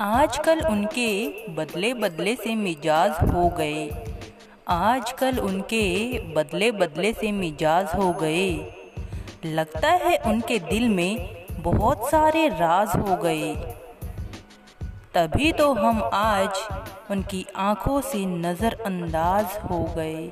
आजकल उनके बदले बदले से मिजाज हो गए। आजकल उनके बदले बदले से मिजाज हो गए। लगता है उनके दिल में बहुत सारे राज हो गए। तभी तो हम आज उनकी आँखों से नज़रअंदाज हो गए।